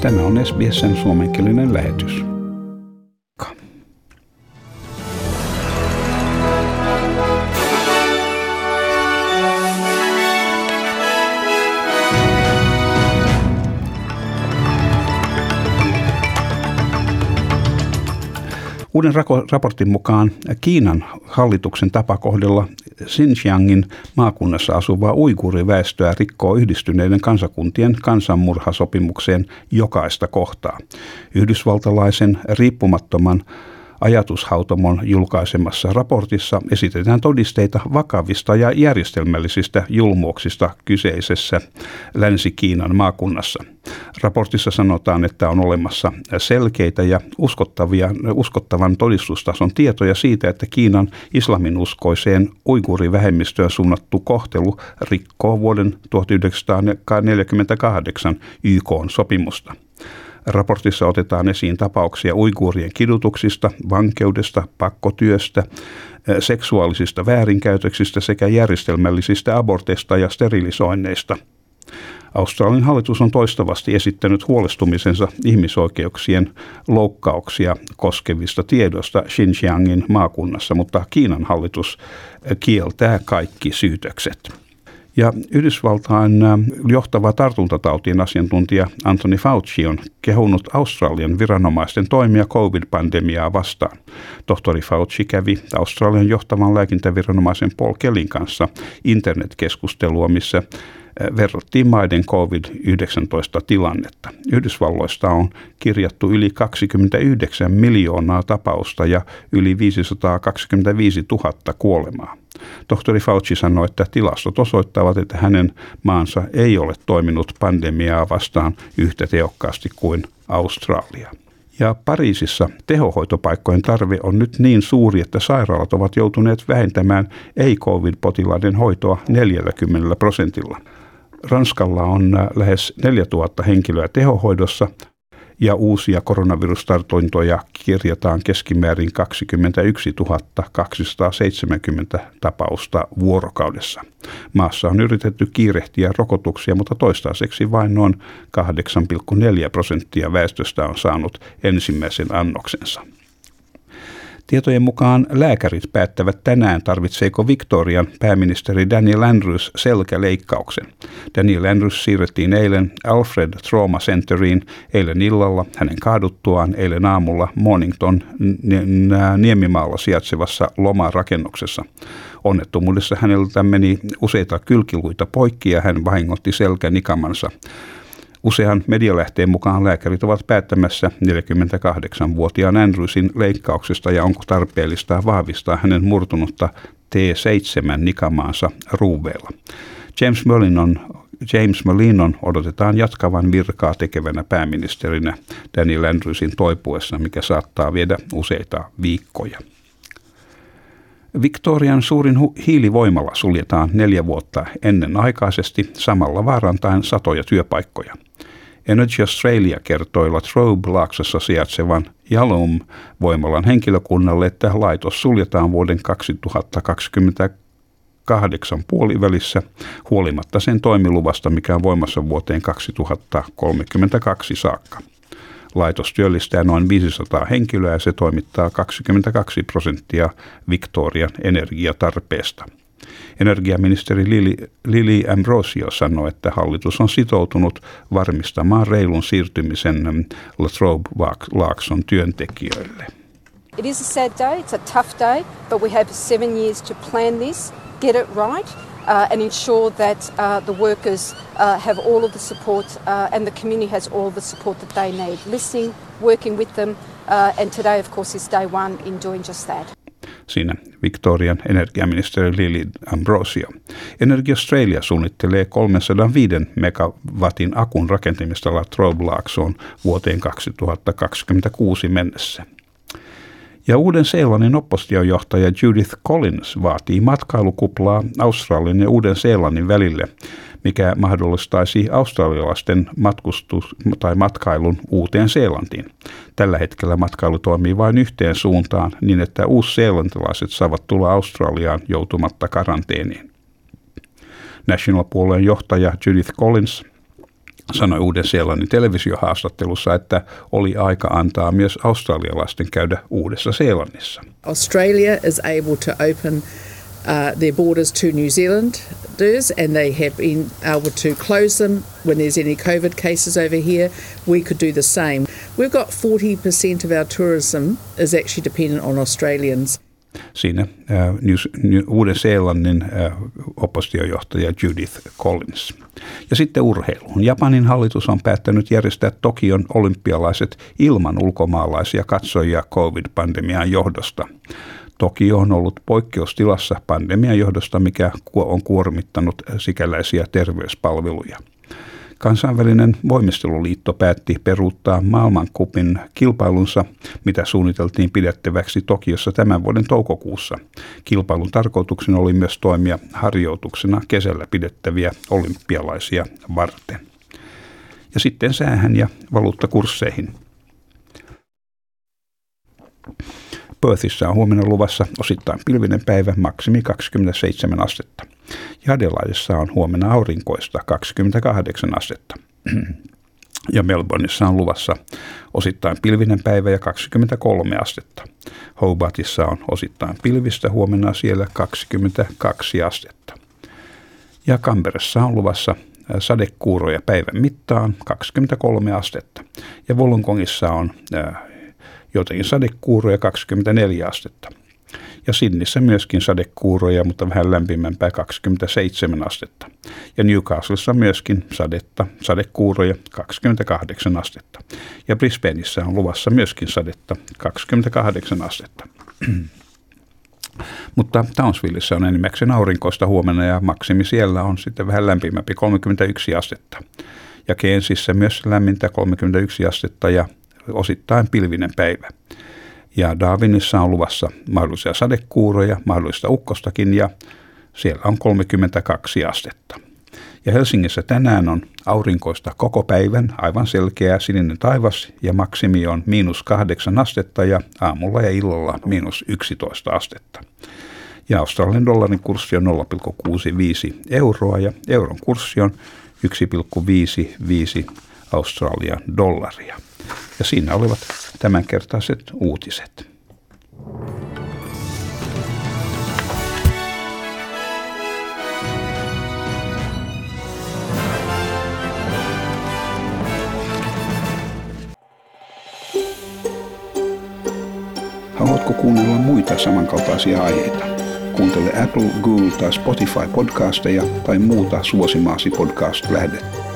Tämä on SBSn suomenkielinen lähetys. Uuden raportin mukaan Kiinan hallituksen tapa kohdella Xinjiangin maakunnassa asuvaa uiguuriväestöä rikkoo yhdistyneiden kansakuntien kansanmurhasopimukseen jokaista kohtaa. Yhdysvaltalaisen riippumattoman ajatushautomon julkaisemassa raportissa esitetään todisteita vakavista ja järjestelmällisistä julmuuksista kyseisessä Länsi-Kiinan maakunnassa. Raportissa sanotaan, että on olemassa selkeitä ja uskottavia, uskottavan todistustason tietoja siitä, että Kiinan islaminuskoiseen uigurivähemmistöön suunnattu kohtelu rikkoo vuoden 1948 YK-sopimusta. Raportissa otetaan esiin tapauksia uiguurien kidutuksista, vankeudesta, pakkotyöstä, seksuaalisista väärinkäytöksistä sekä järjestelmällisistä aborteista ja sterilisoinneista. Australian hallitus on toistavasti esittänyt huolestumisensa ihmisoikeuksien loukkauksia koskevista tiedoista Xinjiangin maakunnassa, mutta Kiinan hallitus kieltää kaikki syytökset. Ja Yhdysvaltain johtava tartuntatautien asiantuntija Anthony Fauci on kehunut Australian viranomaisten toimia COVID-pandemiaa vastaan. Tohtori Fauci kävi Australian johtavan lääkintäviranomaisen Paul Kellin kanssa internetkeskustelua, missä verrattiin maiden COVID-19-tilannetta. Yhdysvalloista on kirjattu yli 29 miljoonaa tapausta ja yli 525 000 kuolemaa. Tohtori Fauci sanoi, että tilastot osoittavat, että hänen maansa ei ole toiminut pandemiaa vastaan yhtä tehokkaasti kuin Australia. Ja Pariisissa tehohoitopaikkojen tarve on nyt niin suuri, että sairaalat ovat joutuneet vähentämään ei-covid-potilaiden hoitoa 40 prosentilla. Ranskalla on lähes 4000 henkilöä tehohoidossa, ja uusia koronavirustartuntoja kirjataan keskimäärin 21 270 tapausta vuorokaudessa. Maassa on yritetty kiirehtiä rokotuksia, mutta toistaiseksi vain noin 8,4 prosenttia väestöstä on saanut ensimmäisen annoksensa. Tietojen mukaan lääkärit päättävät tänään, tarvitseeko Victorian pääministeri Daniel Andrews selkäleikkauksen. Daniel Andrews siirrettiin eilen Alfred Trauma Centeriin eilen illalla hänen kaaduttuaan eilen aamulla Mornington Niemimaalla sijaitsevassa lomarakennuksessa. Onnettomuudessa häneltä meni useita kylkiluita poikki ja hän vahingotti selkänikamansa. Usean medialähteen mukaan lääkärit ovat päättämässä 48-vuotiaan Andrewsin leikkauksesta ja onko tarpeellista vahvistaa hänen murtunutta T7-nikamaansa ruuveella. James Merlinon James Malinon odotetaan jatkavan virkaa tekevänä pääministerinä Daniel Andrewsin toipuessa, mikä saattaa viedä useita viikkoja. Victorian suurin hu- hiilivoimala suljetaan neljä vuotta ennen aikaisesti samalla vaarantaen satoja työpaikkoja – Energy Australia kertoi Latrobe-laaksossa sijaitsevan Jalum-voimalan henkilökunnalle, että laitos suljetaan vuoden 2028 puolivälissä huolimatta sen toimiluvasta, mikä on voimassa vuoteen 2032 saakka. Laitos työllistää noin 500 henkilöä ja se toimittaa 22 prosenttia Victorian energiatarpeesta. Energiaministeri Lili, Lili Ambrosio sanoi, että hallitus on sitoutunut varmistamaan reilun siirtymisen Latrobe-Laakson työntekijöille. It is a sad day, it's a tough day, but we have seven years to plan this, get it right, uh, and ensure that uh, the workers uh, have all of the support uh, and the community has all the support that they need. Listening, working with them, uh, and today, of course, is day one in doing just that siinä Victorian energiaministeri Lili Ambrosio. Energy Australia suunnittelee 305 megawatin akun rakentamista La Trobe-laaksoon vuoteen 2026 mennessä. Ja Uuden-Seelannin oppositiojohtaja Judith Collins vaatii matkailukuplaa Australian ja Uuden-Seelannin välille – mikä mahdollistaisi australialaisten matkustus- tai matkailun uuteen Seelantiin. Tällä hetkellä matkailu toimii vain yhteen suuntaan niin, että uusseelantilaiset saavat tulla Australiaan joutumatta karanteeniin. National-puolueen johtaja Judith Collins sanoi Uuden-Seelannin televisiohaastattelussa, että oli aika antaa myös australialaisten käydä Uudessa-Seelannissa. Australia is able to open uh, their borders to New Zealanders and they have been able to close them when there's any COVID cases over here. We could do the same. We've got 40% of our tourism is actually dependent on Australians. Siinä äh, Uuden-Seelannin äh, oppositiojohtaja Judith Collins. Ja sitten urheiluun. Japanin hallitus on päättänyt järjestää Tokion olympialaiset ilman ulkomaalaisia katsojia COVID-pandemian johdosta. Tokio on ollut poikkeustilassa pandemian johdosta, mikä on kuormittanut sikäläisiä terveyspalveluja. Kansainvälinen voimisteluliitto päätti peruuttaa maailmankupin kilpailunsa, mitä suunniteltiin pidettäväksi Tokiossa tämän vuoden toukokuussa. Kilpailun tarkoituksena oli myös toimia harjoituksena kesällä pidettäviä olympialaisia varten. Ja sitten säähän ja valuuttakursseihin. Perthissä on huomenna luvassa osittain pilvinen päivä, maksimi 27 astetta. Ja Adelaidessa on huomenna aurinkoista 28 astetta. Ja Melbourneissa on luvassa osittain pilvinen päivä ja 23 astetta. Hobartissa on osittain pilvistä huomenna siellä 22 astetta. Ja Canberrassa on luvassa sadekuuroja päivän mittaan 23 astetta. Ja Wollongongissa on jotenkin sadekuuroja 24 astetta. Ja Sinnissä myöskin sadekuuroja, mutta vähän lämpimämpää 27 astetta. Ja Newcastlessa myöskin sadetta, sadekuuroja 28 astetta. Ja Brisbaneissa on luvassa myöskin sadetta 28 astetta. Mutta Townsvillessä on enimmäkseen aurinkoista huomenna ja maksimi siellä on sitten vähän lämpimämpi 31 astetta. Ja Keensissä myös lämmintä 31 astetta ja osittain pilvinen päivä. Ja Darwinissa on luvassa mahdollisia sadekuuroja, mahdollista ukkostakin ja siellä on 32 astetta. Ja Helsingissä tänään on aurinkoista koko päivän, aivan selkeä sininen taivas ja maksimi on miinus kahdeksan astetta ja aamulla ja illalla miinus 11 astetta. Ja Australian dollarin kurssi on 0,65 euroa ja euron kurssi on 1,55 Australian dollaria. Ja siinä olivat tämänkertaiset uutiset. Haluatko kuunnella muita samankaltaisia aiheita? Kuuntele Apple, Google tai Spotify podcasteja tai muuta suosimaasi podcast-lähdettä.